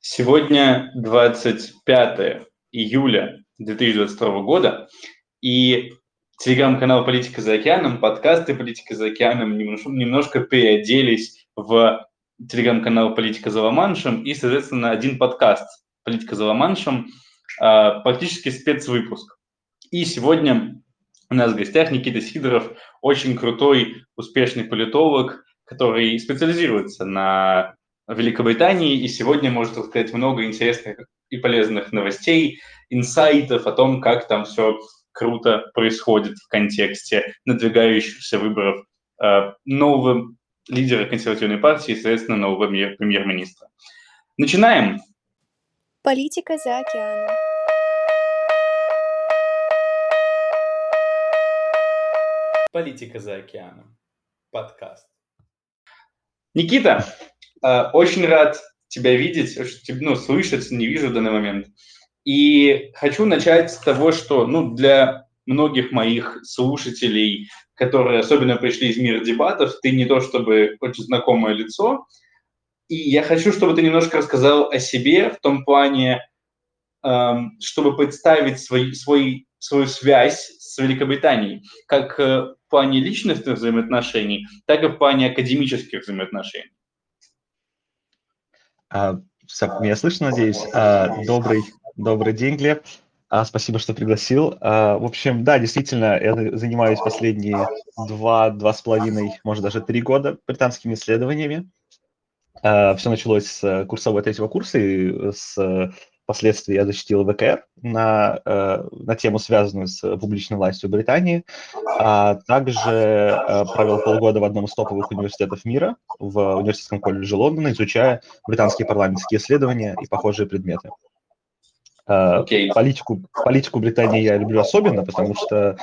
Сегодня 25 июля 2022 года, и телеграм-канал «Политика за океаном», подкасты «Политика за океаном» немножко, немножко переоделись в телеграм-канал «Политика за Ла-Маншем» и, соответственно, один подкаст «Политика за Ла-Маншем», а, практически спецвыпуск. И сегодня у нас в гостях Никита Сидоров, очень крутой, успешный политолог, который специализируется на Великобритании, и сегодня может сказать много интересных и полезных новостей, инсайтов о том, как там все круто происходит в контексте надвигающихся выборов э, нового лидера консервативной партии и, соответственно, нового премьер-министра. Начинаем. Политика за океаном. Политика за океаном. Подкаст. Никита, э, очень рад тебя видеть, ну, слышать, не вижу в данный момент. И хочу начать с того, что ну, для многих моих слушателей, которые особенно пришли из мира дебатов, ты не то чтобы очень знакомое лицо, и я хочу, чтобы ты немножко рассказал о себе в том плане, эм, чтобы представить свой, свой, свою связь с Великобританией, как э, в плане личностных взаимоотношений, так и в плане академических взаимоотношений. А, меня слышно, надеюсь? А, добрый, добрый день, Глеб. А, спасибо, что пригласил. А, в общем, да, действительно, я занимаюсь последние два, два с половиной, может даже три года британскими исследованиями. А, все началось с курсового третьего курса и с Впоследствии я защитил ВКР на, э, на тему, связанную с публичной властью Британии. А также э, провел полгода в одном из топовых университетов мира, в Университетском колледже Лондона, изучая британские парламентские исследования и похожие предметы. Okay. Э, политику, политику Британии я люблю особенно, потому что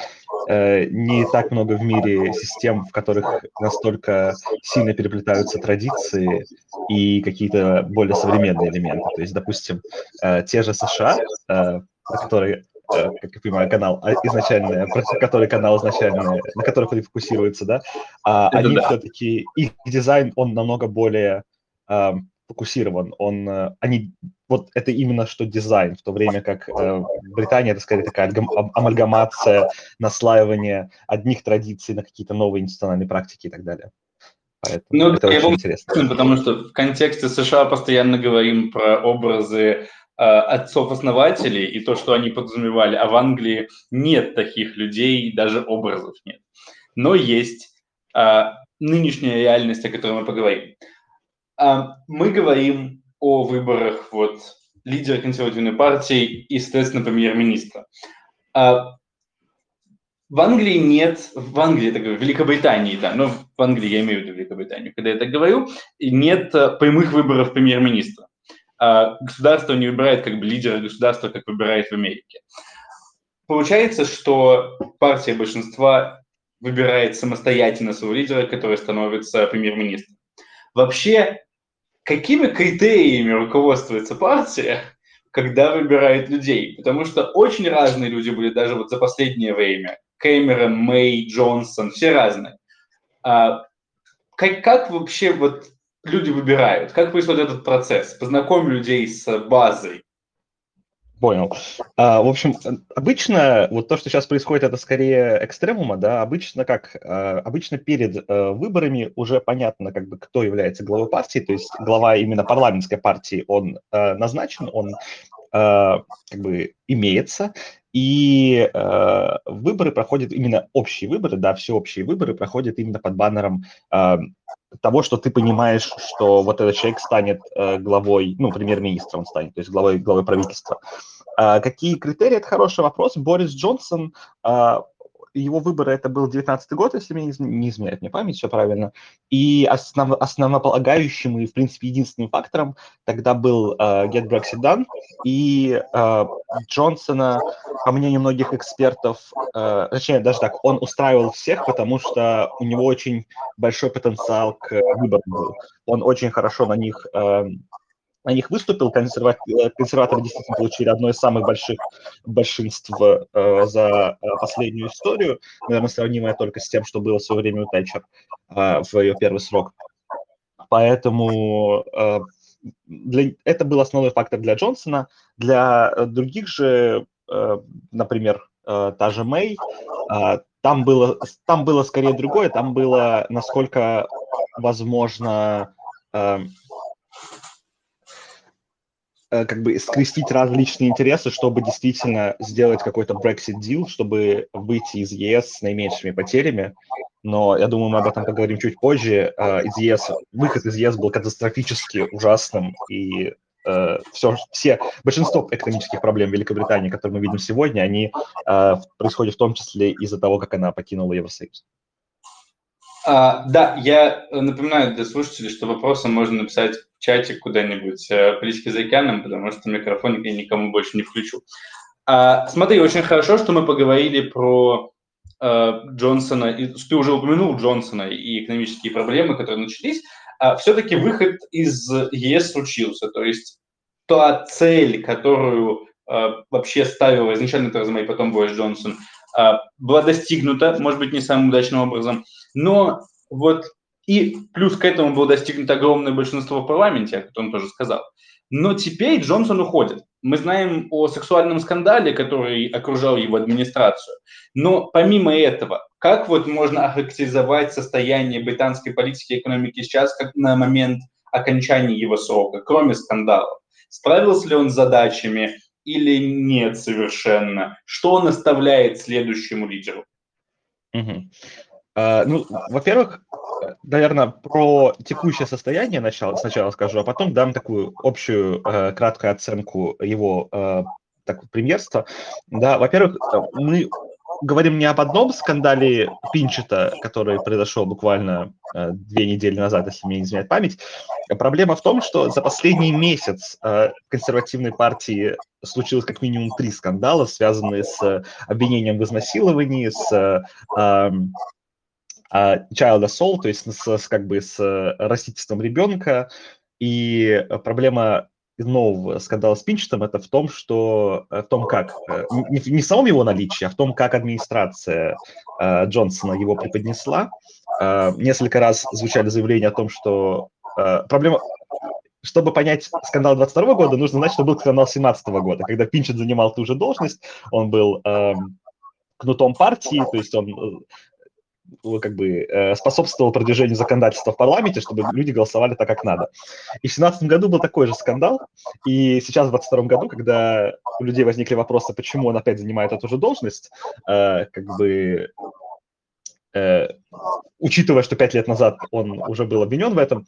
э, не так много в мире систем, в которых настолько сильно переплетаются традиции и какие-то более современные элементы. То есть, допустим, э, те же США, э, которые как я понимаю, канал изначально, который канал изначально, на которых они фокусируются, да, а, они да. все-таки, их дизайн, он намного более фокусирован. Он, э, они, вот это именно что дизайн, в то время как э, Британия это скорее такая амальгамация, наслаивание одних традиций на какие-то новые институциональные практики и так далее. Поэтому ну, это очень интересно. Потому что в контексте США постоянно говорим про образы э, отцов-основателей и то, что они подразумевали, а в Англии нет таких людей, даже образов нет. Но есть э, нынешняя реальность, о которой мы поговорим. А, мы говорим о выборах вот, лидера консервативной партии и, соответственно, премьер-министра. А, в Англии нет, в Англии, так говорю, в Великобритании, да, но в Англии я имею в виду Великобританию, когда я так говорю, нет э, прямых выборов премьер-министра. А, государство не выбирает как бы лидера государства, как выбирает в Америке. Получается, что партия большинства выбирает самостоятельно своего лидера, который становится премьер-министром. Вообще какими критериями руководствуется партия, когда выбирает людей? Потому что очень разные люди были даже вот за последнее время. Кэмерон, Мэй, Джонсон, все разные. А, как, как вообще вот люди выбирают? Как происходит этот процесс? Познакомь людей с базой. Понял. А, в общем, обычно вот то, что сейчас происходит, это скорее экстремума, да. Обычно как? А, обычно перед а, выборами уже понятно, как бы, кто является главой партии, то есть глава именно парламентской партии, он а, назначен, он а, как бы имеется, и э, выборы проходят именно общие выборы, да, все общие выборы проходят именно под баннером э, того, что ты понимаешь, что вот этот человек станет э, главой, ну, премьер-министром станет, то есть главой, главой правительства. Э, какие критерии? Это хороший вопрос. Борис Джонсон э, его выборы это был 19 год, если мне не изменяет мне память, все правильно. И основ, основополагающим и, в принципе, единственным фактором тогда был uh, Get Brexit Done. И uh, Джонсона, по мнению многих экспертов, uh, точнее, даже так, он устраивал всех, потому что у него очень большой потенциал к выборам был. Он очень хорошо на них uh, на них выступил. Консерва... Э, консерваторы действительно получили одно из самых больших большинств э, за э, последнюю историю, наверное, сравнимое только с тем, что было в свое время у Тэтчер э, в ее первый срок. Поэтому э, для, это был основной фактор для Джонсона. Для других же, например, та же Мэй, там было, там было скорее другое, там было, насколько возможно, Э, как бы скрестить различные интересы, чтобы действительно сделать какой-то Brexit deal, чтобы выйти из ЕС с наименьшими потерями. Но я думаю, мы об этом поговорим чуть позже. Э, из ЕС, выход из ЕС был катастрофически ужасным, и э, все, все, большинство экономических проблем Великобритании, которые мы видим сегодня, они происходят в том числе из-за того, как она покинула Евросоюз. А, да, я напоминаю для слушателей, что вопросы можно написать чате куда-нибудь э, политики за океаном, потому что микрофон я никому больше не включу. А, смотри, очень хорошо, что мы поговорили про а, Джонсона, и, ты уже упомянул Джонсона и экономические проблемы, которые начались. А, все-таки выход из ЕС случился, то есть та цель, которую а, вообще ставил изначально Тереза Мэй, потом Борис Джонсон, а, была достигнута, может быть, не самым удачным образом, но вот и плюс к этому было достигнуто огромное большинство в парламенте, о котором тоже сказал. Но теперь Джонсон уходит. Мы знаем о сексуальном скандале, который окружал его администрацию. Но помимо этого, как вот можно охарактеризовать состояние британской политики и экономики сейчас, как на момент окончания его срока, кроме скандалов? Справился ли он с задачами или нет совершенно? Что он оставляет следующему лидеру? Угу. Uh, ну, во-первых, наверное, про текущее состояние сначала, сначала скажу, а потом дам такую общую uh, краткую оценку его uh, так, премьерства. Да, во-первых, мы говорим не об одном скандале Пинчета, который произошел буквально э, две недели назад, если мне не изменяет память. Проблема в том, что за последний месяц э, консервативной партии случилось как минимум три скандала, связанные с обвинением в изнасиловании, с э, child assault, то есть с, с, как бы с растительством ребенка. И проблема нового скандала с Пинчетом это в том, что э, в том, как э, не, не в самом его наличии, а в том, как администрация э, Джонсона его преподнесла. Э, несколько раз звучали заявления о том, что э, проблема чтобы понять скандал 22 года, нужно знать, что был скандал 17 года, когда Пинчет занимал ту же должность, он был э, кнутом партии, то есть он э, как бы э, способствовал продвижению законодательства в парламенте, чтобы люди голосовали так, как надо. И в 2017 году был такой же скандал, и сейчас в 2022 году, когда у людей возникли вопросы, почему он опять занимает эту же должность, э, как бы э, учитывая, что пять лет назад он уже был обвинен в этом,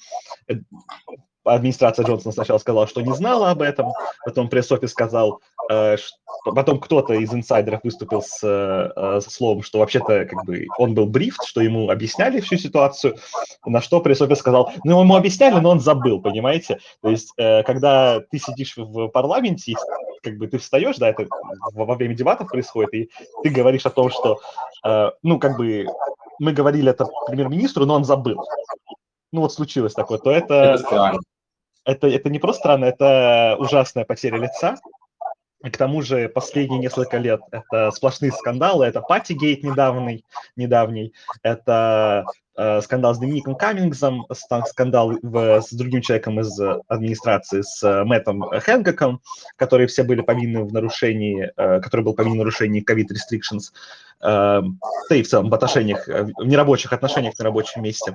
администрация Джонсона сначала сказала, что не знала об этом, потом пресс-офис сказал, э, что, потом кто-то из инсайдеров выступил с, э, со словом, что вообще-то как бы он был брифт, что ему объясняли всю ситуацию, на что пресс-офис сказал, ну ему объясняли, но он забыл, понимаете? То есть, э, когда ты сидишь в парламенте, как бы ты встаешь, да, это во время дебатов происходит, и ты говоришь о том, что, ну, как бы мы говорили это премьер-министру, но он забыл. Ну вот случилось такое, то это... Это это, это не просто странно, это ужасная потеря лица. И к тому же последние несколько лет это сплошные скандалы, это Паттигейт недавний, недавний, это э, скандал с Домиником Каммингсом, скандал в, с другим человеком из администрации, с э, Мэттом Хэнкоком, которые все были повинны в нарушении, э, который был повинен в нарушении COVID-restrictions, э, да и в целом в отношениях, э, в нерабочих отношениях на рабочем месте.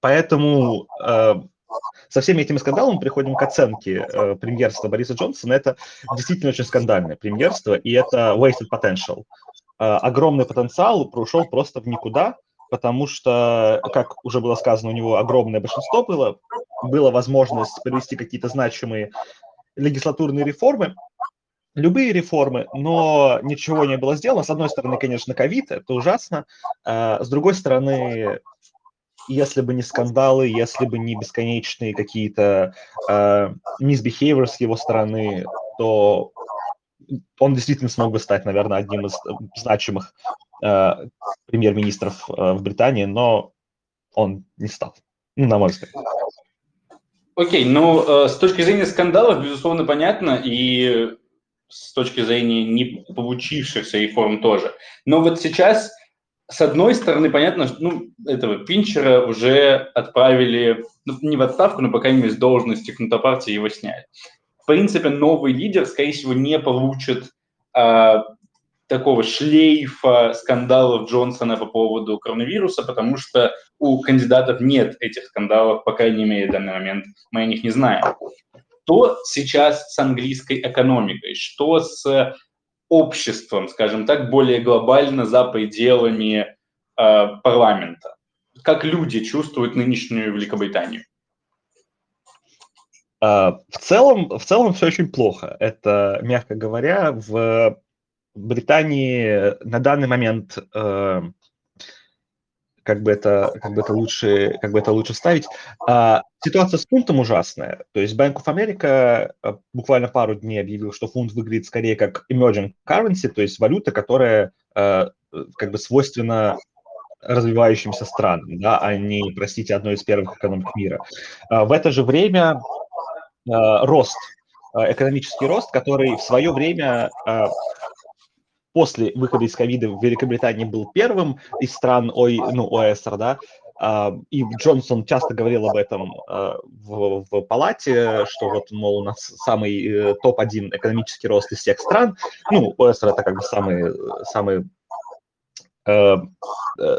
Поэтому э, со всеми этими скандалами приходим к оценке э, премьерства Бориса Джонсона. Это действительно очень скандальное премьерство, и это wasted potential. Э, огромный потенциал ушел просто в никуда, потому что, как уже было сказано, у него огромное большинство было, была возможность провести какие-то значимые легислатурные реформы, любые реформы, но ничего не было сделано. С одной стороны, конечно, ковид, это ужасно. А с другой стороны, если бы не скандалы, если бы не бесконечные какие-то э, с его стороны, то он действительно смог бы стать, наверное, одним из значимых э, премьер-министров э, в Британии, но он не стал, ну, на мой взгляд. Окей, okay, ну, э, с точки зрения скандалов, безусловно, понятно, и с точки зрения не получившихся реформ тоже. Но вот сейчас с одной стороны, понятно, что ну, этого Пинчера уже отправили, ну, не в отставку, но, по крайней мере, с должности кнутопартии его сняли. В принципе, новый лидер, скорее всего, не получит а, такого шлейфа скандалов Джонсона по поводу коронавируса, потому что у кандидатов нет этих скандалов, по крайней мере, в данный момент мы о них не знаем. Что сейчас с английской экономикой? Что с обществом, скажем так, более глобально за пределами э, парламента? Как люди чувствуют нынешнюю Великобританию? Uh, в целом, в целом все очень плохо. Это, мягко говоря, в Британии на данный момент uh, как бы это, как бы это лучше, как бы это лучше ставить. А, ситуация с фунтом ужасная. То есть Bank of America а, буквально пару дней объявил, что фунт выглядит скорее как emerging currency, то есть валюта, которая а, как бы свойственна развивающимся странам, да, а не, простите, одной из первых экономик мира. А, в это же время а, рост, экономический рост, который в свое время после выхода из ковида в Великобритании был первым из стран ой, ну, ОСР, да, и Джонсон часто говорил об этом а, в, в палате, что вот, мол, у нас самый э, топ-1 экономический рост из всех стран. Ну, ОСР это как бы самый, самый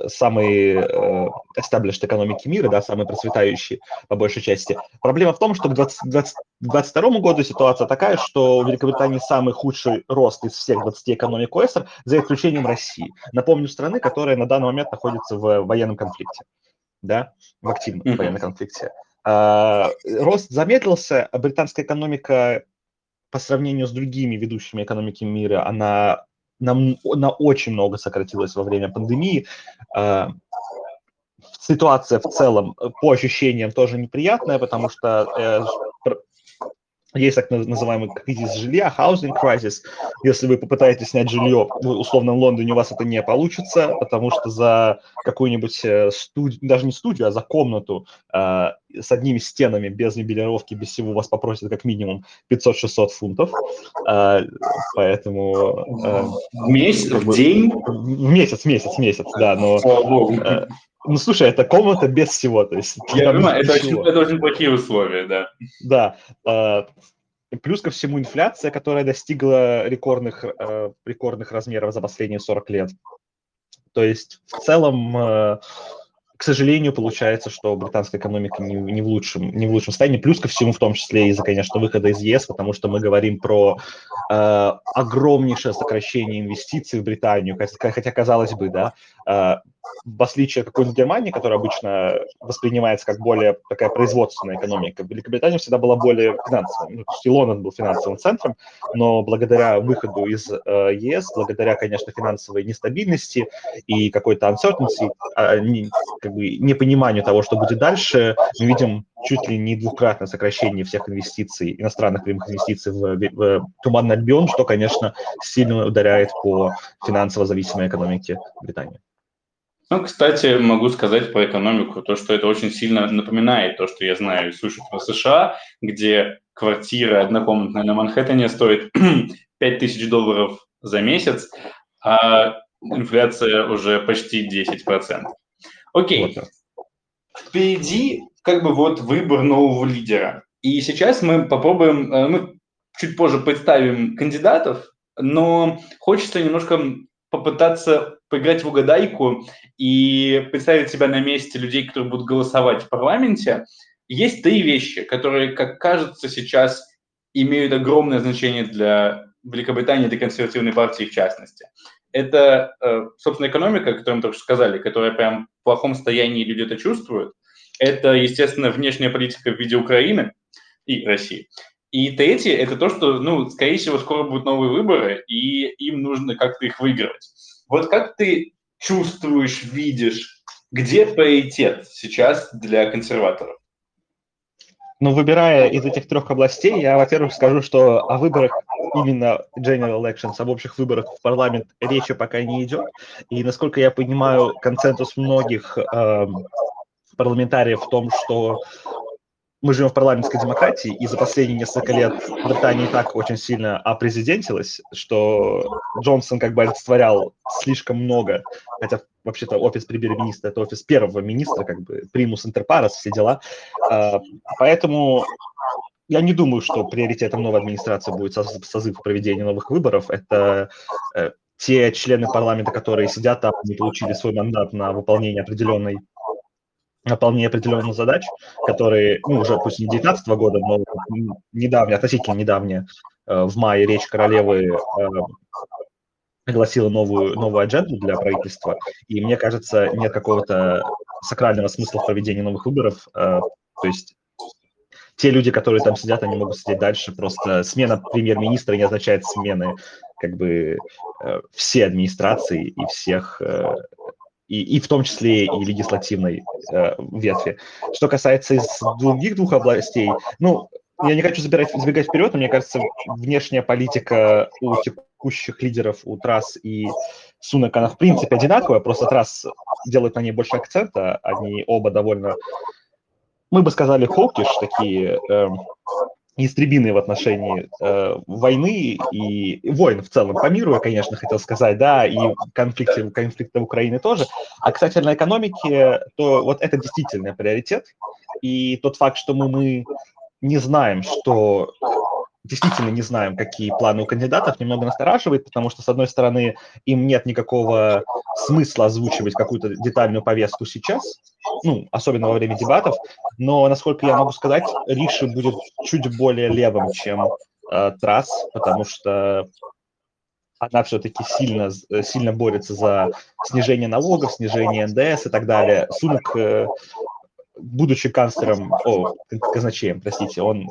самые э, established экономики мира, да, самые процветающие по большей части. Проблема в том, что к 2022 году ситуация такая, что у Великобритании самый худший рост из всех 20 экономик ОСР, за исключением России. Напомню, страны, которая на данный момент находится в военном конфликте, да, в активном mm-hmm. военном конфликте. А, рост замедлился, британская экономика по сравнению с другими ведущими экономиками мира, она на, на очень много сократилось во время пандемии. А, ситуация в целом по ощущениям тоже неприятная, потому что э, есть так называемый кризис жилья, housing crisis. Если вы попытаетесь снять жилье в условном Лондоне, у вас это не получится, потому что за какую-нибудь э, студию, даже не студию, а за комнату э, с одними стенами, без мебелировки, без всего, вас попросят как минимум 500-600 фунтов. Э, поэтому... Э, месяц, в день? В месяц, месяц, месяц, да, но... Э, ну, слушай, это комната без всего, то есть... Я понимаю, это очень, это очень плохие условия, да. Да. Э, плюс ко всему инфляция, которая достигла рекордных, э, рекордных размеров за последние 40 лет. То есть в целом э, к сожалению, получается, что британская экономика не, не, в лучшем, не в лучшем состоянии. Плюс ко всему, в том числе из-за, конечно, выхода из ЕС, потому что мы говорим про э, огромнейшее сокращение инвестиций в Британию, хотя, казалось бы, да, в отличие от какой-нибудь Германии, которая обычно воспринимается как более такая производственная экономика, Великобритания всегда была более финансовой. Ну, и Лондон был финансовым центром, но благодаря выходу из э, ЕС, благодаря, конечно, финансовой нестабильности и какой-то uncertainty, э, не, как бы непониманию того, что будет дальше, мы видим чуть ли не двукратное сокращение всех инвестиций, иностранных прямых инвестиций в, в Туманный Альбион, что, конечно, сильно ударяет по финансово зависимой экономике Британии. Ну, кстати, могу сказать про экономику, то, что это очень сильно напоминает то, что я знаю и слышу про США, где квартира однокомнатная на Манхэттене стоит 5000 долларов за месяц, а инфляция уже почти 10%. Окей. Впереди как бы вот выбор нового лидера. И сейчас мы попробуем, э, мы чуть позже представим кандидатов, но хочется немножко попытаться поиграть в угадайку и представить себя на месте людей, которые будут голосовать в парламенте. Есть три вещи, которые, как кажется, сейчас имеют огромное значение для Великобритании, для консервативной партии в частности. Это, э, собственно, экономика, о которой мы только что сказали, которая прям в плохом состоянии, люди это чувствуют. Это, естественно, внешняя политика в виде Украины и России. И третье – это то, что, ну, скорее всего, скоро будут новые выборы, и им нужно как-то их выигрывать. Вот как ты чувствуешь, видишь, где приоритет сейчас для консерваторов? Ну, выбирая из этих трех областей, я, во-первых, скажу, что о выборах именно General Elections, об общих выборах в парламент речи пока не идет. И, насколько я понимаю, консенсус многих э, парламентариев в том, что мы живем в парламентской демократии, и за последние несколько лет Британия так очень сильно опрезидентилась, что Джонсон как бы олицетворял слишком много, хотя вообще-то офис премьер-министра – это офис первого министра, как бы примус интерпарас, все дела. А, поэтому я не думаю, что приоритетом новой администрации будет созыв проведения новых выборов. Это э, те члены парламента, которые сидят там, не получили свой мандат на выполнение определенной выполнение определенных задач, которые, ну, уже пусть не 19 года, но недавние, относительно недавние, э, в мае речь королевы э, огласила новую, новую адженду для правительства, и мне кажется, нет какого-то сакрального смысла в проведении новых выборов, э, то есть те люди, которые там сидят, они могут сидеть дальше, просто смена премьер-министра не означает смены как бы все администрации и всех и, и в том числе и легислативной э, ветви. Что касается из других двух областей, ну, я не хочу забирать, забегать вперед, но мне кажется, внешняя политика у текущих лидеров, у Трасс и Сунок, она в принципе одинаковая, просто Трасс делает на ней больше акцента, они оба довольно, мы бы сказали, хокиш, такие э, истребиные в отношении э, войны и войн в целом по миру, я, конечно, хотел сказать, да, и конфликты, конфликты в Украине тоже. А касательно экономики, то вот это действительно приоритет. И тот факт, что мы, мы не знаем, что действительно не знаем, какие планы у кандидатов, немного настораживает, потому что, с одной стороны, им нет никакого смысла озвучивать какую-то детальную повестку сейчас, ну, особенно во время дебатов, но, насколько я могу сказать, Риши будет чуть более левым, чем э, Трасс, потому что она все-таки сильно, сильно борется за снижение налогов, снижение НДС и так далее. Сунок, э, будучи канцлером, о, казначеем, простите, он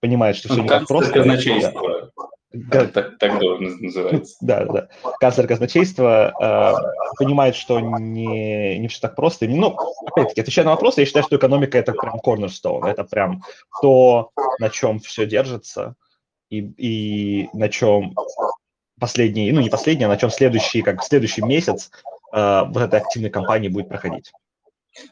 понимает, что все не так просто. казначейства. Да. Так, так называться. Да, да. Канцлер казначейства э, понимает, что не, не все так просто. Ну, опять-таки, отвечая на вопрос, я считаю, что экономика – это прям cornerstone, это прям то, на чем все держится, и, и на чем последний, ну не последний, а на чем следующий, как следующий месяц э, вот этой активной кампании будет проходить.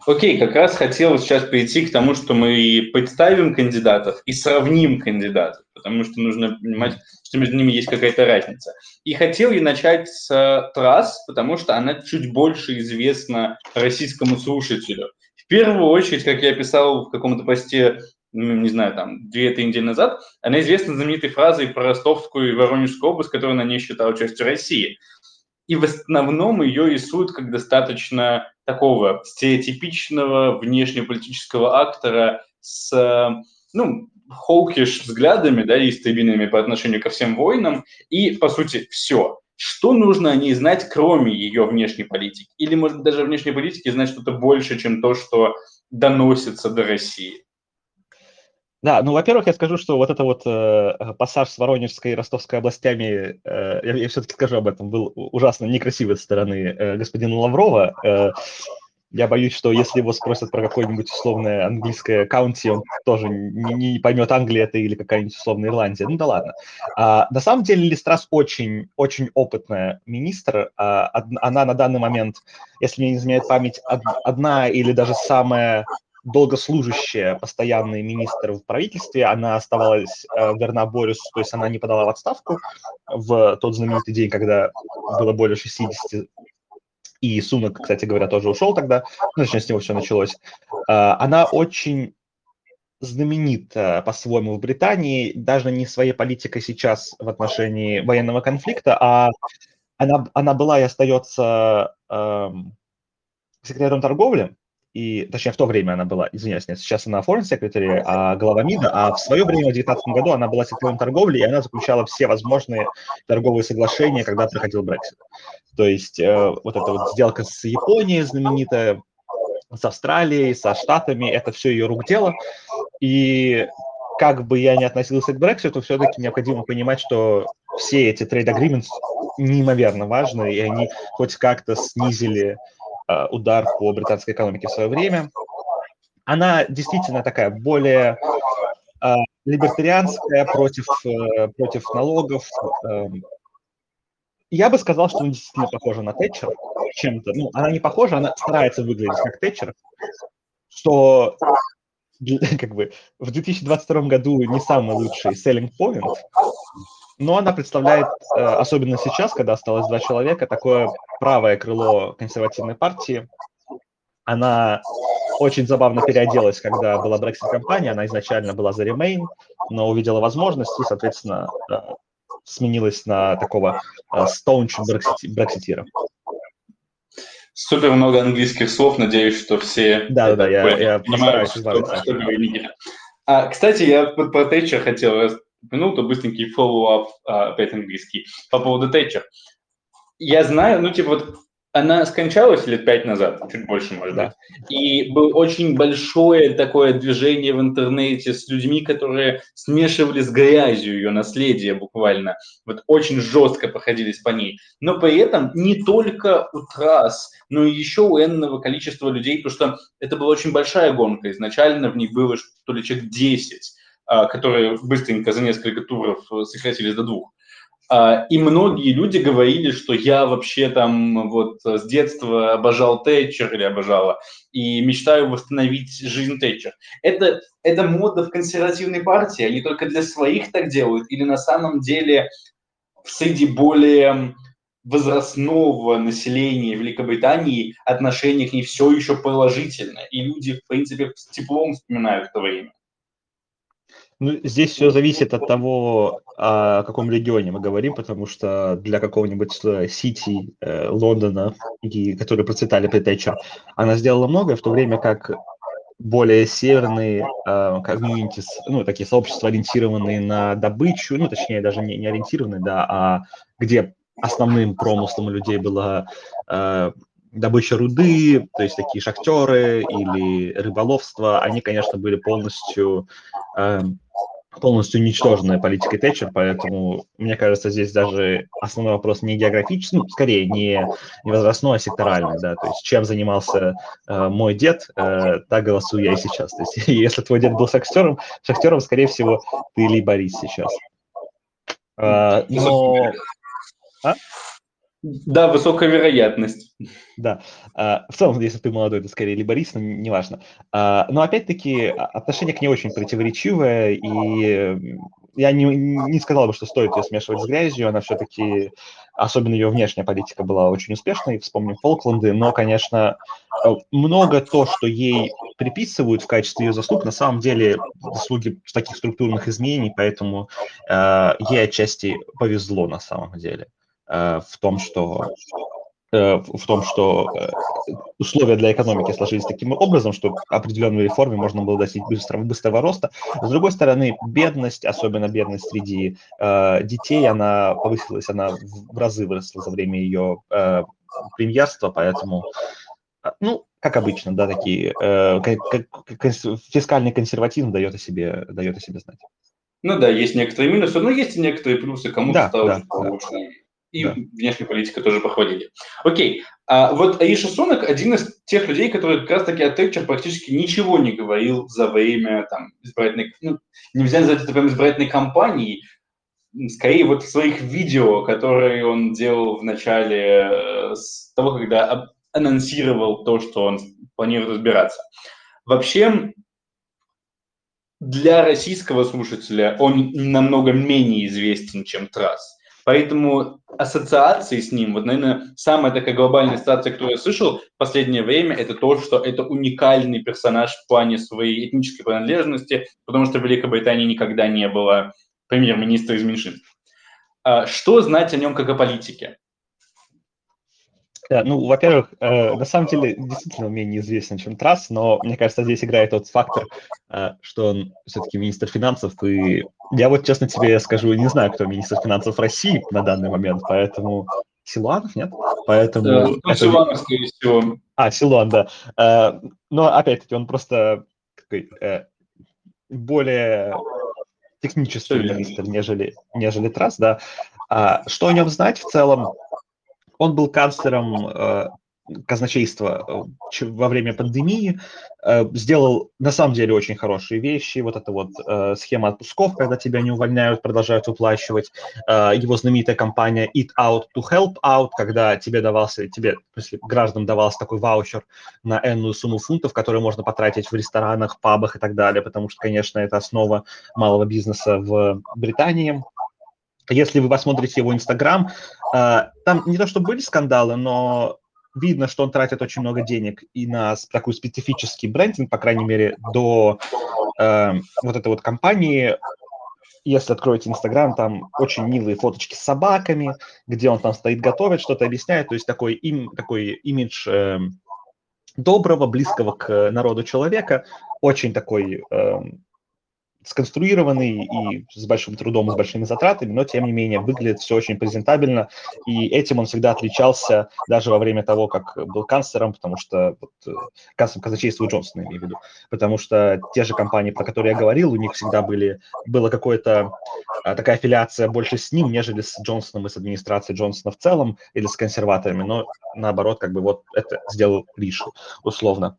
Окей, как раз хотел сейчас перейти к тому, что мы представим кандидатов и сравним кандидатов, потому что нужно понимать, что между ними есть какая-то разница. И хотел я начать с Трасс, потому что она чуть больше известна российскому слушателю. В первую очередь, как я писал в каком-то посте, ну, не знаю, там, две-три недели назад, она известна знаменитой фразой про Ростовскую и Воронежскую область, которую она не считала частью России. И в основном ее рисуют как достаточно такого стереотипичного внешнеполитического актора с, ну, холкиш взглядами, да, и истребинами по отношению ко всем войнам, и, по сути, все. Что нужно о ней знать, кроме ее внешней политики? Или, может, даже внешней политики знать что-то больше, чем то, что доносится до России? Да, ну, во-первых, я скажу, что вот это вот э, пассаж с Воронежской и Ростовской областями, э, я, я все-таки скажу об этом, был ужасно некрасивый со стороны э, господина Лаврова. Э, я боюсь, что если его спросят про какое-нибудь условное английское каунти, он тоже не, не поймет, Англия это или какая-нибудь условная Ирландия. Ну да ладно. А, на самом деле Листрас очень, очень опытная министр. А, она на данный момент, если мне не изменяет память, одна или даже самая долгослужащая постоянный министр в правительстве, она оставалась э, верна Борису, то есть она не подала в отставку в тот знаменитый день, когда было более 60 и Сунок, кстати говоря, тоже ушел тогда, ну, точнее, с него все началось. Э, она очень знаменита по-своему в Британии, даже не своей политикой сейчас в отношении военного конфликта, а она, она была и остается эм, секретарем торговли, и, точнее, в то время она была, извиняюсь, нет, сейчас она foreign secretary, а глава МИДа, а в свое время, в 2019 году, она была секретарем торговли, и она заключала все возможные торговые соглашения, когда проходил Brexit. То есть э, вот эта вот сделка с Японией знаменитая, с Австралией, со Штатами, это все ее рук дело. И как бы я ни относился к Brexit, все-таки необходимо понимать, что все эти trade agreements неимоверно важны, и они хоть как-то снизили удар по британской экономике в свое время. Она действительно такая более э, либертарианская, против, э, против налогов. Эм. Я бы сказал, что она действительно похожа на Тэтчер чем-то. Ну, она не похожа, она старается выглядеть как Тэтчер, что как бы в 2022 году не самый лучший selling point, но она представляет, э, особенно сейчас, когда осталось два человека, такое правое крыло консервативной партии. Она очень забавно переоделась, когда была Brexit-компания. Она изначально была за Remain, но увидела возможность и, соответственно, э, сменилась на такого staunch брекситира. Супер много английских слов, надеюсь, что все да, да, я, я понимают, что, что говорит А, кстати, я про Тэтчер хотел упомянул, то быстренький follow-up, а, опять английский, по поводу Тэтчер. Я знаю, ну, типа, вот она скончалась лет пять назад, чуть больше, может быть. И было очень большое такое движение в интернете с людьми, которые смешивали с грязью ее наследие буквально. Вот очень жестко проходились по ней. Но при этом не только у трасс, но и еще у энного количества людей, потому что это была очень большая гонка. Изначально в ней было что ли человек 10, а, которые быстренько за несколько туров сократились до двух. А, и многие люди говорили, что я вообще там вот с детства обожал Тэтчер или обожала, и мечтаю восстановить жизнь Тэтчер. Это, это мода в консервативной партии, они только для своих так делают, или на самом деле среди более возрастного населения Великобритании отношение к ней все еще положительное, и люди, в принципе, с теплом вспоминают это время. Ну, здесь все зависит от того, о каком регионе мы говорим, потому что для какого-нибудь э, Сити, э, Лондона, и, которые процветали при Тэтчер, она сделала многое, в то время как более северные э, ну, такие сообщества, ориентированные на добычу, ну, точнее, даже не, не ориентированные, да, а где основным промыслом у людей была э, добыча руды, то есть такие шахтеры или рыболовство, они, конечно, были полностью э, полностью уничтоженная политикой Тэтчер, поэтому, мне кажется, здесь даже основной вопрос не географический, ну, скорее не, не возрастной, а секторальный, да, то есть чем занимался э, мой дед, э, так голосую я и сейчас. То есть если твой дед был шахтером, шахтером, скорее всего, ты либорис сейчас. Э, но... А? Да, высокая вероятность. Да. А, в целом, если ты молодой, то скорее либорист, но неважно. А, но опять-таки а, отношение к ней очень противоречивое, и я не, не сказал бы, что стоит ее смешивать с грязью, она все-таки, особенно ее внешняя политика была очень успешной, вспомним Фолкленды, но, конечно, много то, что ей приписывают в качестве ее заслуг, на самом деле заслуги таких структурных изменений, поэтому э, ей отчасти повезло на самом деле. В том, что э, в том, что э, условия для экономики сложились таким образом, что определенной реформе можно было достичь быстрого, быстрого роста. С другой стороны, бедность, особенно бедность среди э, детей, она повысилась, она в разы выросла за время ее э, премьерства, поэтому, ну, как обычно, да, такие, э, фискальный консерватизм дает о себе, дает о себе знать. Ну да, есть некоторые минусы, но есть и некоторые плюсы, кому-то да, стало да. Да и да. внешней политикой тоже похвалили. Окей, а вот Аиша Сунак один из тех людей, который как раз-таки о Тэтчер практически ничего не говорил за время там, избирательной, ну, нельзя назвать это прям избирательной кампании, скорее вот в своих видео, которые он делал в начале э, с того, когда анонсировал то, что он планирует разбираться. Вообще, для российского слушателя он намного менее известен, чем Трасс. Поэтому ассоциации с ним, вот, наверное, самая такая глобальная ассоциация, которую я слышал в последнее время, это то, что это уникальный персонаж в плане своей этнической принадлежности, потому что в Великобритании никогда не было премьер-министра из меньшинств. А что знать о нем как о политике? Да, ну, во-первых, э, на самом деле действительно менее известен, чем Трасс, но мне кажется, здесь играет тот фактор, э, что он все-таки министр финансов, и я вот честно тебе скажу, не знаю, кто министр финансов России на данный момент, поэтому Силуанов, нет? Поэтому... Да, ну, это... Силуанов, скорее всего. А, Силуан, да. Э, но, опять-таки, он просто такой, э, более технический министр, нежели, нежели Трасс, да. А, что о нем знать в целом? Он был канцлером э, казначейства э, во время пандемии, э, сделал на самом деле очень хорошие вещи. Вот эта вот э, схема отпусков, когда тебя не увольняют, продолжают выплачивать. Его знаменитая компания Eat Out to Help Out, когда тебе давался, тебе, если гражданам давался такой ваучер на энную сумму фунтов, которые можно потратить в ресторанах, пабах и так далее, потому что, конечно, это основа малого бизнеса в Британии. Если вы посмотрите его Инстаграм, там не то, что были скандалы, но видно, что он тратит очень много денег и на такой специфический брендинг, по крайней мере, до э, вот этой вот компании. Если откроете Инстаграм, там очень милые фоточки с собаками, где он там стоит, готовит, что-то объясняет. То есть такой, им, такой имидж э, доброго, близкого к народу человека, очень такой э, сконструированный и с большим трудом, с большими затратами, но тем не менее выглядит все очень презентабельно, и этим он всегда отличался даже во время того, как был канцлером, потому что вот, э, канцлером казначейства Джонсона, имею в виду, потому что те же компании, про которые я говорил, у них всегда были, была какая-то а, такая аффилиация больше с ним, нежели с Джонсоном и с администрацией Джонсона в целом, или с консерваторами, но наоборот, как бы вот это сделал Ришу, условно.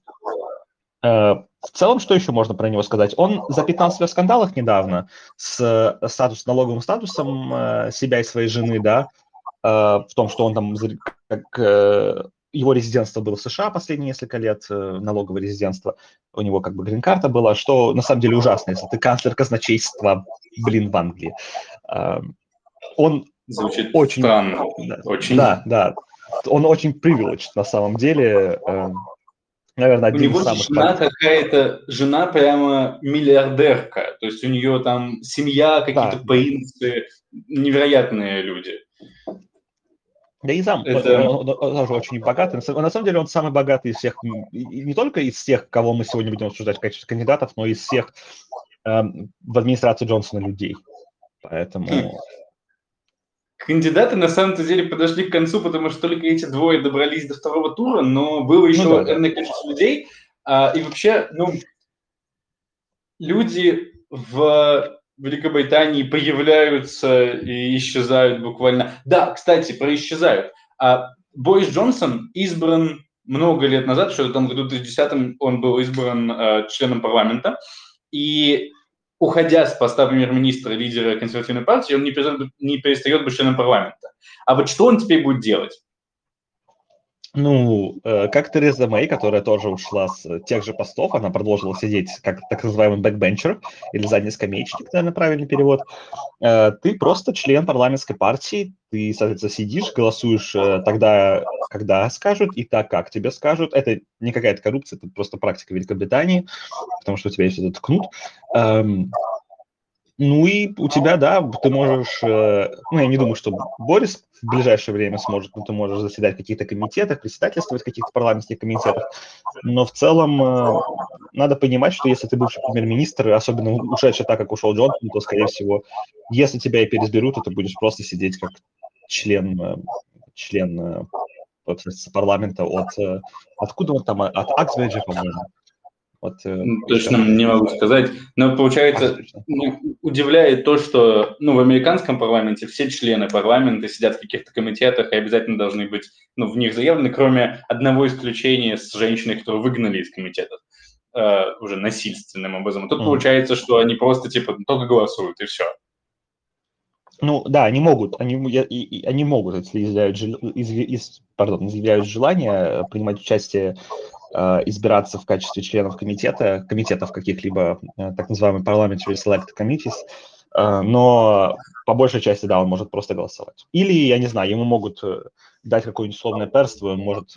Э, в целом, что еще можно про него сказать? Он запятнал себя в скандалах недавно с э, статус, налоговым статусом э, себя и своей жены, да, в том, что он там, как его резидентство было в США последние несколько лет, налоговое резидентство, у него как бы грин-карта была, что на самом деле ужасно, если ты канцлер казначейства, блин, в Англии. Он Звучит очень... странно. Да, очень. Да, да. Он очень privileged на самом деле наверное, один у него из самых... жена какая-то, жена прямо миллиардерка, то есть у нее там семья, какие-то да. принцы, невероятные люди. Да и сам, это... он, он, он тоже очень богатый. На самом деле он самый богатый из всех, не только из тех, кого мы сегодня будем обсуждать в качестве кандидатов, но и из всех э, в администрации Джонсона людей. Поэтому... Кандидаты на самом-то деле подошли к концу, потому что только эти двое добрались до второго тура, но было еще ну, да, энное количество людей. А, и вообще, ну, люди в Великобритании появляются и исчезают буквально. Да, кстати, про исчезают. А Борис Джонсон избран много лет назад, что там в году 2010 он был избран э, членом парламента, и уходя с поста премьер-министра, лидера консервативной партии, он не перестает, не перестает быть членом парламента. А вот что он теперь будет делать? Ну, э, как Тереза Мэй, которая тоже ушла с тех же постов, она продолжила сидеть как так называемый бэкбенчер или задний скамеечник, наверное, правильный перевод. Э, ты просто член парламентской партии, ты, соответственно, сидишь, голосуешь э, тогда, когда скажут, и так, как тебе скажут. Это не какая-то коррупция, это просто практика Великобритании, потому что у тебя есть этот кнут. Ну и у тебя, да, ты можешь, э, ну я не думаю, что Борис в ближайшее время сможет, но ты можешь заседать в каких-то комитетах, председательствовать в каких-то парламентских комитетах, но в целом э, надо понимать, что если ты бывший премьер-министр, особенно ушедший так, как ушел Джонсон, то, скорее всего, если тебя и переизберут, то ты будешь просто сидеть как член, э, член парламента от, откуда он там, от Аксбриджа, по-моему, вот, э, Точно не могу сказать. Но получается, ну, удивляет то, что ну, в американском парламенте все члены парламента сидят в каких-то комитетах и обязательно должны быть ну, в них заявлены, кроме одного исключения с женщиной, которую выгнали из комитетов э, уже насильственным образом. тут mm. получается, что они просто типа только голосуют и все. Ну да, они могут, они, они могут, если изъявляют, из, из, пардон, изъявляют желание принимать участие избираться в качестве членов комитета, комитетов каких-либо, э, так называемых parliamentary select committees, э, но по большей части, да, он может просто голосовать. Или, я не знаю, ему могут дать какое-нибудь условное перство, он может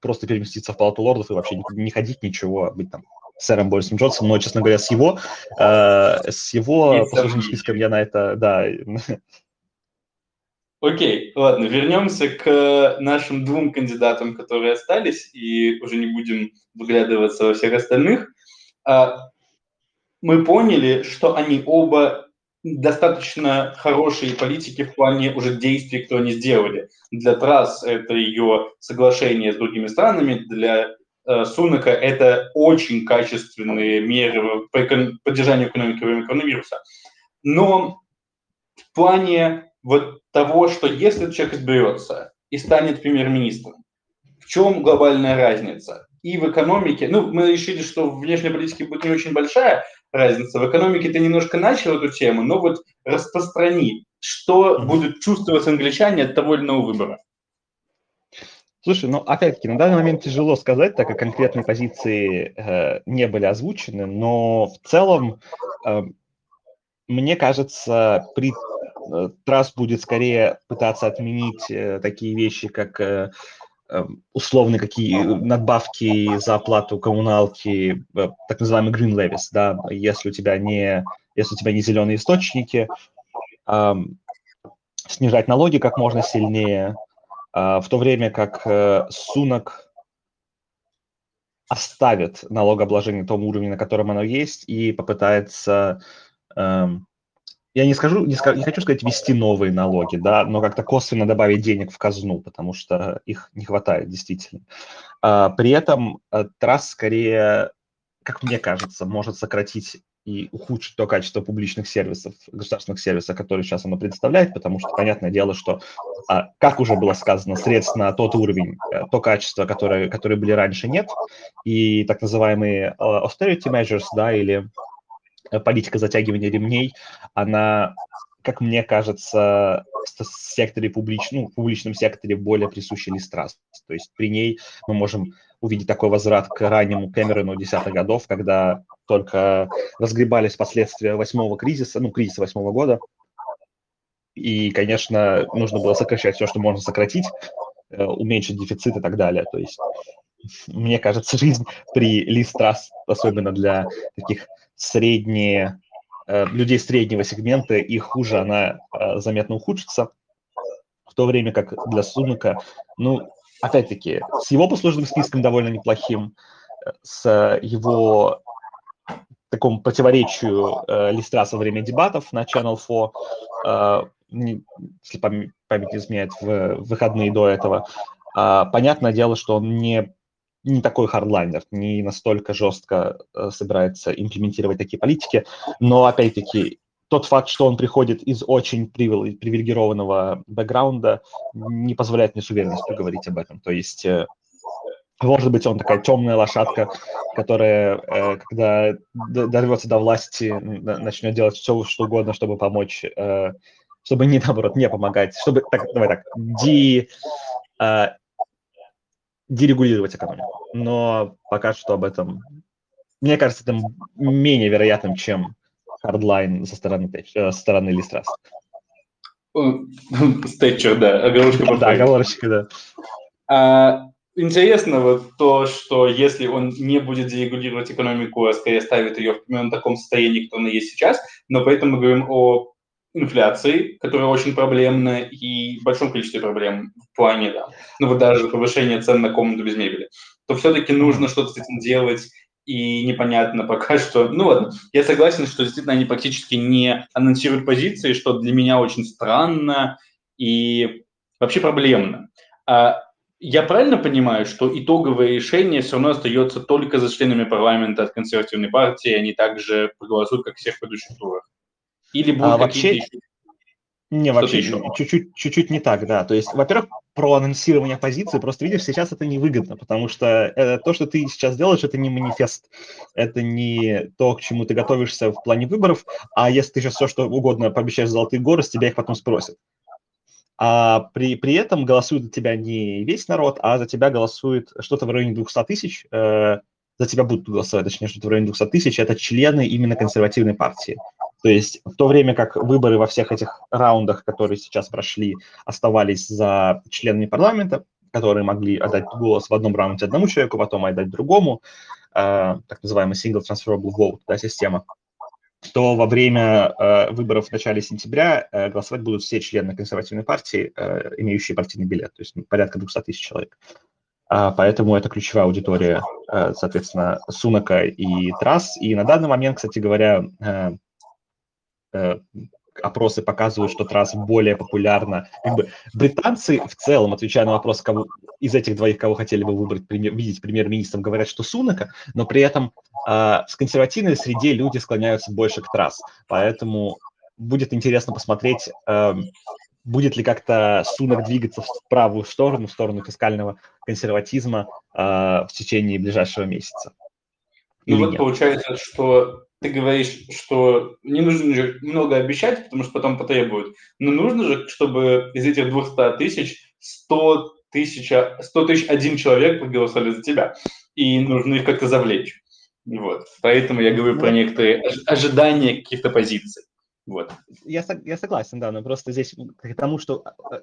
просто переместиться в палату лордов и вообще не ходить ничего, а быть там сэром Борисом Джонсом, но, честно говоря, с его, э, с его послужным списком я на это, да, Окей, ладно, вернемся к нашим двум кандидатам, которые остались, и уже не будем выглядываться во всех остальных. А, мы поняли, что они оба достаточно хорошие политики в плане уже действий, кто они сделали. Для Трасс это ее соглашение с другими странами, для э, Сунака это очень качественные меры по поддержанию экономики во время коронавируса. Но в плане вот того, что если человек изберется и станет премьер-министром, чем глобальная разница? И в экономике, ну, мы решили, что в внешней политике будет не очень большая разница. В экономике ты немножко начал эту тему, но вот распространи, что будут чувствовать англичане от того или иного выбора. Слушай, ну опять-таки, на данный момент тяжело сказать, так как конкретные позиции э, не были озвучены, но в целом, э, мне кажется, при э, Трасс будет скорее пытаться отменить э, такие вещи, как э, э условные какие надбавки за оплату коммуналки, так называемый green levies, да, если у тебя не, если у тебя не зеленые источники, снижать налоги как можно сильнее, а, в то время как Сунок оставит налогообложение на том уровне, на котором оно есть, и попытается, эм, я не скажу, не, не хочу сказать ввести новые налоги, да, но как-то косвенно добавить денег в казну, потому что их не хватает действительно. А, при этом э, Трасс скорее, как мне кажется, может сократить и ухудшить то качество публичных сервисов, государственных сервисов, которые сейчас оно предоставляет, потому что, понятное дело, что, а, как уже было сказано, средств на тот уровень, э, то качество, которое, которые были раньше, нет, и так называемые э, austerity measures, да, или политика затягивания ремней, она как мне кажется, в секторе публич... ну, в публичном секторе более присуща Листрас. То есть при ней мы можем увидеть такой возврат к раннему Кэмерону десятых годов, когда только разгребались последствия восьмого кризиса, ну, кризиса восьмого года. И, конечно, нужно было сокращать все, что можно сократить, э, уменьшить дефицит и так далее. То есть, мне кажется, жизнь при Листрас, особенно для таких средне, э, людей среднего сегмента, и хуже она э, заметно ухудшится, в то время как для Сунака, ну, опять-таки, с его послужным списком довольно неплохим, с его такому противоречию э, Листраса во время дебатов на Channel 4, э, не, если память, память не изменяет, в выходные до этого. Э, понятное дело, что он не, не такой хардлайнер, не настолько жестко э, собирается имплементировать такие политики, но, опять-таки, тот факт, что он приходит из очень привилегированного бэкграунда, не позволяет мне с уверенностью говорить об этом. То есть, э, может быть, он такая темная лошадка, которая, э, когда дорвется до власти, начнет делать все, что угодно, чтобы помочь, чтобы не, наоборот, не помогать, чтобы, так, давай так, ди, дерегулировать экономику. Но пока что об этом, мне кажется, это менее вероятным, чем hardline со стороны, со стороны Лиз Трасс. С Тэтчер, да, оговорочка. Да, оговорочка, да. А, интересно вот то, что если он не будет дерегулировать экономику, а скорее ставит ее в примерно таком состоянии, как она есть сейчас, но поэтому мы говорим о инфляции, которая очень проблемна, и большом количестве проблем в плане, да, ну вот даже повышение цен на комнату без мебели, то все-таки нужно что-то с этим делать, и непонятно пока что. Ну ладно, я согласен, что действительно они практически не анонсируют позиции, что для меня очень странно и вообще проблемно. А я правильно понимаю, что итоговое решение все равно остается только за членами парламента от консервативной партии, они также проголосуют, как всех предыдущих турах? Или будут а вообще... Еще... Не, вообще чуть-чуть, чуть-чуть не так, да. То есть, во-первых, про анонсирование позиции, просто видишь, сейчас это невыгодно, потому что э, то, что ты сейчас делаешь, это не манифест, это не то, к чему ты готовишься в плане выборов, а если ты сейчас все, что угодно пообещаешь золотые горы, с тебя их потом спросят. А при, при этом голосует за тебя не весь народ, а за тебя голосует что-то в районе 200 тысяч, э, за тебя будут голосовать, точнее, что-то в районе 200 тысяч, это члены именно консервативной партии. То есть в то время как выборы во всех этих раундах, которые сейчас прошли, оставались за членами парламента, которые могли отдать голос в одном раунде одному человеку, потом отдать другому, э, так называемый single transferable vote, да, система, то во время э, выборов в начале сентября э, голосовать будут все члены консервативной партии, э, имеющие партийный билет, то есть порядка 200 тысяч человек. Uh, поэтому это ключевая аудитория, uh, соответственно, Сунака и Трасс. И на данный момент, кстати говоря, uh, Э, опросы показывают, что Трасс более популярна. Как бы британцы в целом, отвечая на вопрос, кого из этих двоих, кого хотели бы выбрать, премьер, видеть премьер-министром, говорят, что Сунака, но при этом в консервативной среде люди склоняются больше к Трасс. Поэтому будет интересно посмотреть, э, будет ли как-то Сунок двигаться в правую сторону, в сторону фискального консерватизма э, в течение ближайшего месяца? Ну вот нет? получается, что ты говоришь, что не нужно же много обещать, потому что потом потребуют, но нужно же, чтобы из этих 200 тысяч 100 тысяч, 100 тысяч один человек проголосовали за тебя, и нужно их как-то завлечь. Вот. Поэтому я говорю про некоторые ожидания каких-то позиций. Вот. Я, я согласен, да, но просто здесь к тому, что э,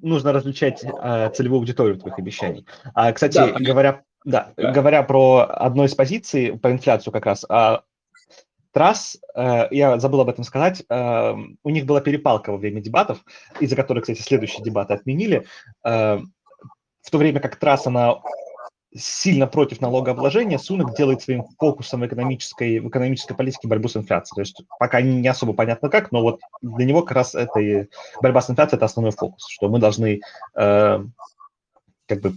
нужно различать э, целевую аудиторию твоих обещаний. А, кстати, да, говоря, да, да. говоря про одну из позиций, по инфляцию как раз, а, Трасс, э, я забыл об этом сказать, э, у них была перепалка во время дебатов, из-за которой, кстати, следующие дебаты отменили, э, в то время как Трасс, она сильно против налогообложения, Сунок делает своим фокусом в экономической, в экономической политике борьбу с инфляцией. То есть пока не особо понятно как, но вот для него как раз это и борьба с инфляцией – это основной фокус, что мы должны э, как бы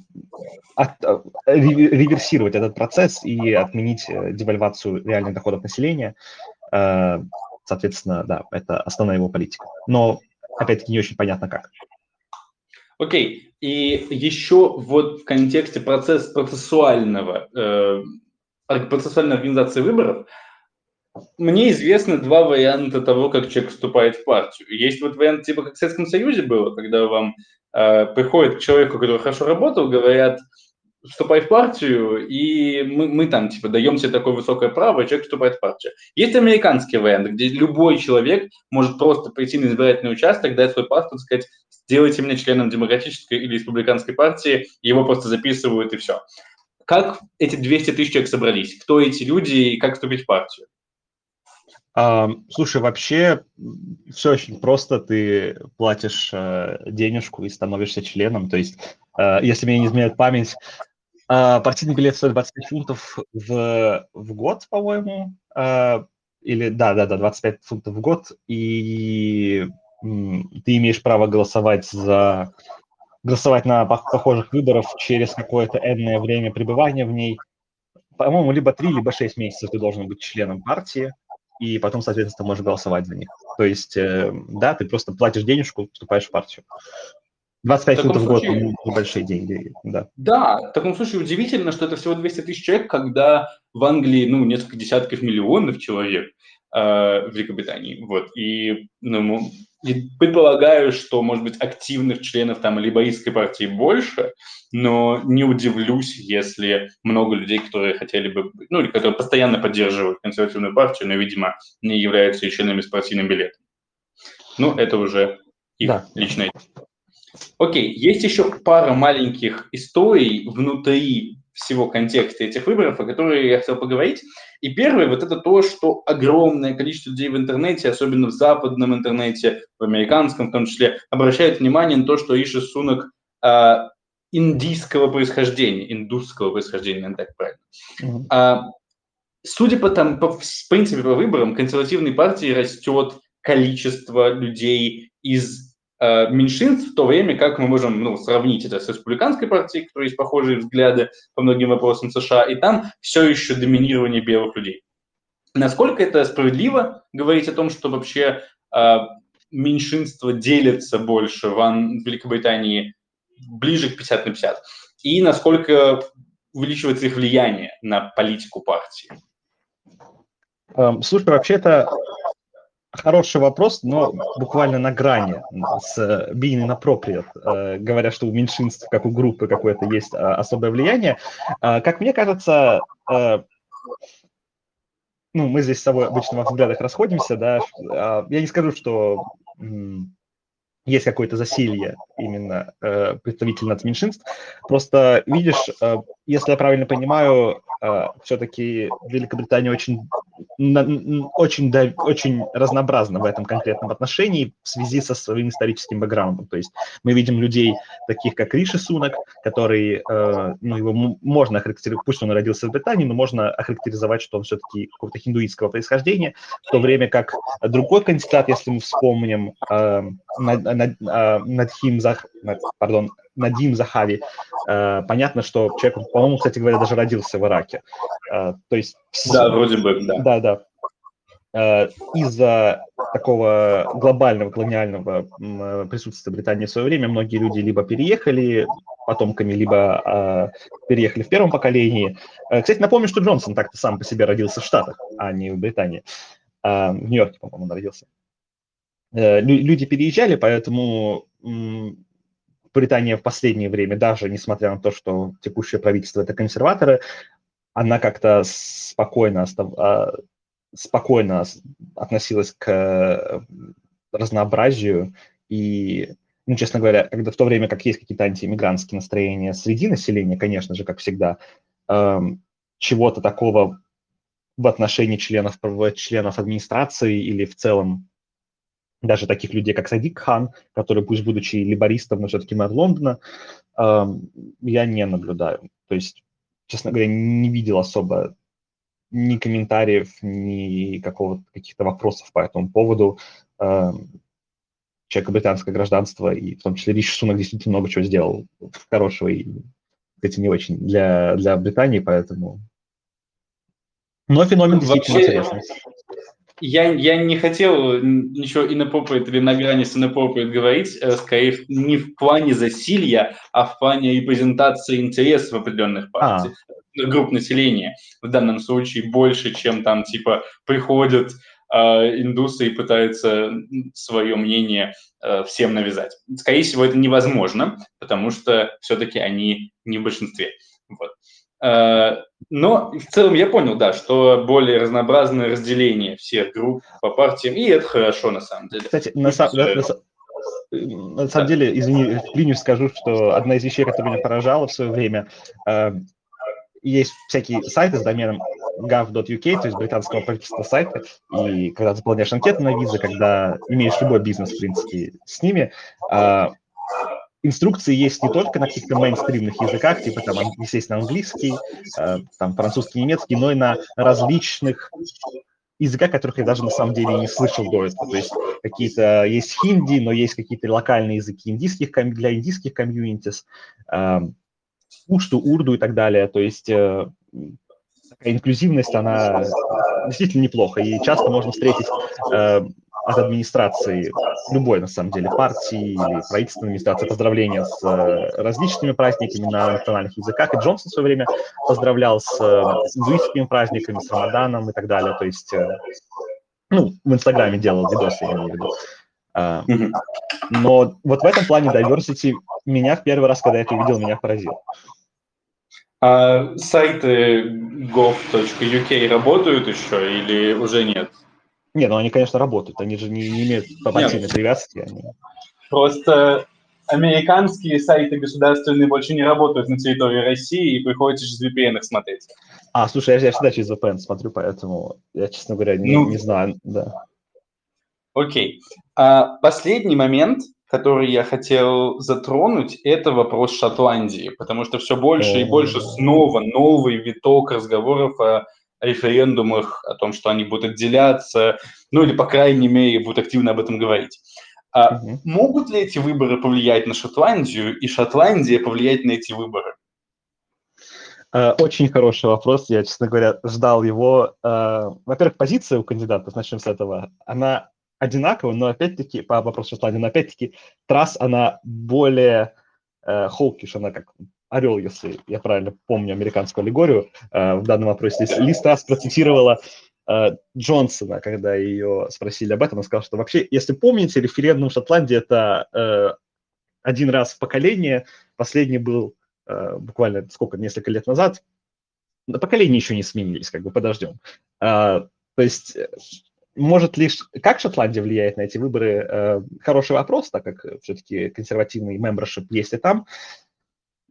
от, э, реверсировать этот процесс и отменить э, девальвацию реальных доходов населения. Э, соответственно, да, это основная его политика. Но, опять-таки, не очень понятно как. Окей, и еще вот в контексте процесс, процессуального, э, процессуальной организации выборов, мне известны два варианта того, как человек вступает в партию. Есть вот вариант, типа как в Советском Союзе было, когда вам э, приходит к человеку, который хорошо работал, говорят, вступай в партию, и мы, мы там, типа, даем себе такое высокое право, и человек вступает в партию. Есть американский вариант, где любой человек может просто прийти на избирательный участок, дать свой паспорт, сказать, сделайте меня членом демократической или республиканской партии, его просто записывают, и все. Как эти 200 тысяч человек собрались? Кто эти люди и как вступить в партию? А, слушай, вообще все очень просто. Ты платишь э, денежку и становишься членом. То есть, э, если меня не изменяет память, э, партийный билет стоит 25 фунтов в, в год, по-моему. Э, или да, да, да, 25 фунтов в год. И ты имеешь право голосовать за голосовать на похожих выборов через какое-то энное время пребывания в ней. По-моему, либо 3, либо 6 месяцев ты должен быть членом партии, и потом, соответственно, ты можешь голосовать за них. То есть, э, да, ты просто платишь денежку, вступаешь в партию. 25 фунтов в год случае, – небольшие деньги, да. Да, в таком случае удивительно, что это всего 200 тысяч человек, когда в Англии, ну, несколько десятков миллионов человек э, в Великобритании. Вот, и, ну, и предполагаю, что, может быть, активных членов там либоистской партии больше, но не удивлюсь, если много людей, которые хотели бы, ну, или которые постоянно поддерживают консервативную партию, но, видимо, не являются членами с партийным билетом. Ну, это уже их да. личное. Окей, есть еще пара маленьких историй внутри всего контекста этих выборов, о которых я хотел поговорить. И первое, вот это то, что огромное количество людей в интернете, особенно в западном интернете, в американском в том числе, обращают внимание на то, что Иши Сунок э, индийского происхождения, индусского происхождения, так правильно. Mm-hmm. А, судя по, там, по, в принципе, по выборам, консервативной партии растет количество людей из меньшинств, в то время как мы можем ну, сравнить это с республиканской партией, у которой есть похожие взгляды по многим вопросам США, и там все еще доминирование белых людей. Насколько это справедливо говорить о том, что вообще э, меньшинство делится больше в, Ан- Великобритании ближе к 50 на 50? И насколько увеличивается их влияние на политику партии? Эм, слушай, вообще это Хороший вопрос, но буквально на грани с being inappropriate, э, говоря, что у меньшинств, как у группы какое-то есть э, особое влияние. Э, как мне кажется, ну, мы здесь с тобой обычно во взглядах расходимся, да, я не скажу, что есть какое-то засилье именно э, представительно от меньшинств. Просто видишь, э, если я правильно понимаю, э, все-таки Великобритания очень, на, очень, да, очень разнообразна в этом конкретном отношении в связи со своим историческим бэкграундом. То есть мы видим людей, таких как Риши Сунак, который, э, ну, его можно охарактеризовать, пусть он родился в Британии, но можно охарактеризовать, что он все-таки какого-то хиндуистского происхождения, в то время как другой кандидат, если мы вспомним, э, Надхим Зах, пардон, Надим Захави, э, понятно, что человек, по-моему, кстати говоря, даже родился в Ираке. Э, то есть... Да, вроде бы, да. Да, да. э, из-за такого глобального колониального э, присутствия Британии в свое время многие люди либо переехали потомками, либо переехали в первом поколении. Кстати, напомню, что Джонсон так-то сам по себе родился в Штатах, а не в Британии. в Нью-Йорке, по-моему, он родился. Люди переезжали, поэтому Британия в последнее время, даже несмотря на то, что текущее правительство – это консерваторы, она как-то спокойно, а, спокойно относилась к э, разнообразию. И, ну, честно говоря, когда в то время как есть какие-то антииммигрантские настроения среди населения, конечно же, как всегда, эм, чего-то такого в отношении членов, членов администрации или в целом даже таких людей, как Садик Хан, который, пусть будучи либористом, но все-таки мэр Лондона, эм, я не наблюдаю. То есть честно говоря, не видел особо ни комментариев, ни какого каких-то вопросов по этому поводу. Эм, человека британское гражданство, и в том числе Риши Сунок действительно много чего сделал хорошего и, кстати, не очень для, для Британии, поэтому... Но феномен действительно Вообще, интересный. Я, я не хотел ничего инопопоид или на грани с инопопоид говорить, э, скорее не в плане засилья, а в плане репрезентации интересов определенных партий, а. групп населения. В данном случае больше, чем там типа приходят э, индусы и пытаются свое мнение э, всем навязать. Скорее всего, это невозможно, потому что все-таки они не в большинстве. Вот. Э, но в целом я понял, да, что более разнообразное разделение всех групп по партиям, и это хорошо на самом деле. Кстати, на, сам, на, на, на самом да. деле, извини, линию скажу, что одна из вещей, которая меня поражала в свое время, э, есть всякие сайты с доменом gov.uk, то есть британского правительства сайта, и когда заполняешь анкету на визы, когда имеешь любой бизнес, в принципе, с ними, э, инструкции есть не только на каких-то мейнстримных языках, типа там, естественно, английский, э, там, французский, немецкий, но и на различных языках, которых я даже на самом деле не слышал до этого. То есть какие-то есть хинди, но есть какие-то локальные языки индийских, для индийских комьюнитис, э, ушту, урду и так далее. То есть э, инклюзивность, она действительно неплохо. И часто можно встретить от администрации любой, на самом деле, партии или правительственной администрации поздравления с э, различными праздниками на национальных языках. И Джонсон в свое время поздравлял с э, индуистскими праздниками, с Рамаданом и так далее. То есть, э, ну, в Инстаграме делал видосы, я имею в виду. А, но вот в этом плане diversity меня в первый раз, когда я это увидел, меня поразил. А сайты gov.uk работают еще или уже нет? Не, ну они, конечно, работают, они же не, не имеют партийной привязки. Они... Просто американские сайты государственные больше не работают на территории России, и приходится через VPN их смотреть. А, слушай, я, я всегда через VPN смотрю, поэтому я, честно говоря, не, ну, не знаю, да. Окей. А, последний момент, который я хотел затронуть, это вопрос Шотландии, потому что все больше и больше снова новый виток разговоров о референдумах, о том, что они будут отделяться, ну или, по крайней мере, будут активно об этом говорить. А угу. Могут ли эти выборы повлиять на Шотландию, и Шотландия повлиять на эти выборы? Э, очень хороший вопрос. Я, честно говоря, ждал его. Э, во-первых, позиция у кандидата, начнем с этого, она одинакова, но опять-таки, по вопросу Шотландии, но опять-таки трасс, она более э, холкиш, она как орел, если я правильно помню американскую аллегорию э, в данном вопросе. Лиз Трасс процитировала э, Джонсона, когда ее спросили об этом, он сказал, что вообще, если помните, референдум в Шотландии – это э, один раз в поколение, последний был буквально сколько, несколько лет назад, на поколение еще не сменились, как бы подождем. То есть может лишь... Как Шотландия влияет на эти выборы? Хороший вопрос, так как все-таки консервативный мембершип есть и там.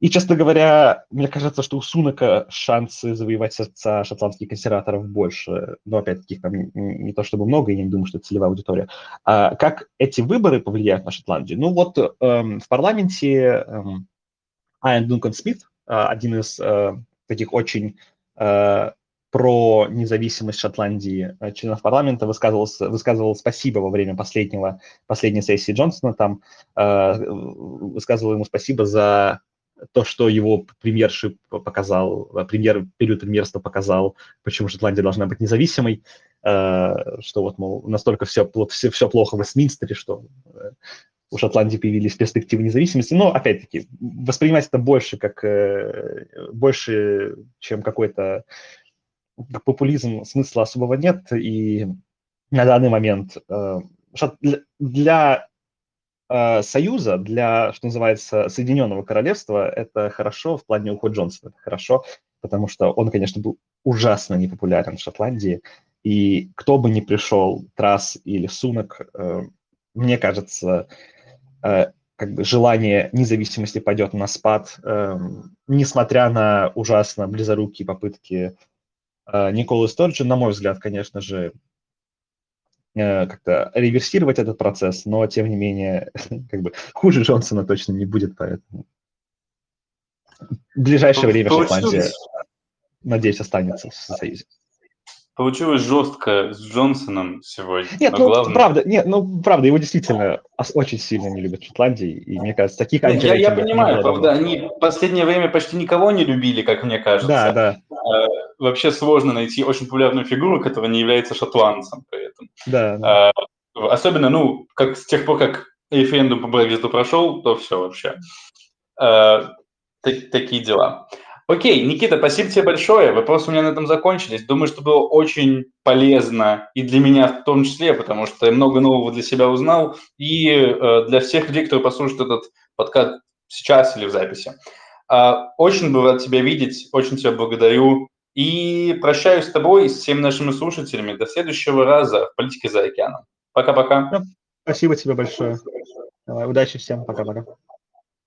И, честно говоря, мне кажется, что у Сунака шансы завоевать сердца шотландских консерваторов больше. Но, опять-таки, там не, то чтобы много, я не думаю, что это целевая аудитория. А как эти выборы повлияют на Шотландию? Ну вот эм, в парламенте эм, Айан Дункан Смит, э, один из э, таких очень э, про независимость Шотландии э, членов парламента высказывал, высказывал спасибо во время последнего, последней сессии Джонсона, там э, высказывал ему спасибо за то, что его премьершип показал, премьер, период премьерства показал, почему Шотландия должна быть независимой, что вот, мол, настолько все, все, все плохо в Вестминстере, что у Шотландии появились перспективы независимости. Но, опять-таки, воспринимать это больше как больше, чем какой-то популизм, смысла особого нет. И на данный момент для э, Союза, для, что называется, Соединенного Королевства, это хорошо в плане ухода Джонсона. Это хорошо, потому что он, конечно, был ужасно непопулярен в Шотландии. И кто бы ни пришел, Трасс или Сунок, э, мне кажется, э, как бы желание независимости пойдет на спад, э, несмотря на ужасно близорукие попытки э, Николы Сторджи, на мой взгляд, конечно же, Э, как-то реверсировать этот процесс, но тем не менее, как бы хуже Джонсона точно не будет, поэтому в ближайшее время Шотландия, надеюсь, останется в Союзе. Получилось жестко с Джонсоном сегодня. Нет, ну главное... правда, нет, ну правда, его действительно очень сильно не любят в Шотландии, и мне кажется, таких нет, я, я понимаю, правда, они в последнее время почти никого не любили, как мне кажется. Да, да. А, вообще сложно найти очень популярную фигуру, которая не является шотландцем при этом. Да. да. А, особенно, ну, как с тех пор, как референдум по Брекзиту прошел, то все вообще. А, так, такие дела. Окей, Никита, спасибо тебе большое. Вопросы у меня на этом закончились. Думаю, что было очень полезно и для меня в том числе, потому что я много нового для себя узнал, и э, для всех людей, которые послушают этот подкаст сейчас или в записи. Э, очень был рад тебя видеть, очень тебя благодарю. И прощаюсь с тобой и с всеми нашими слушателями. До следующего раза в «Политике за океаном». Пока-пока. Спасибо тебе большое. Давай, удачи всем. Пока-пока.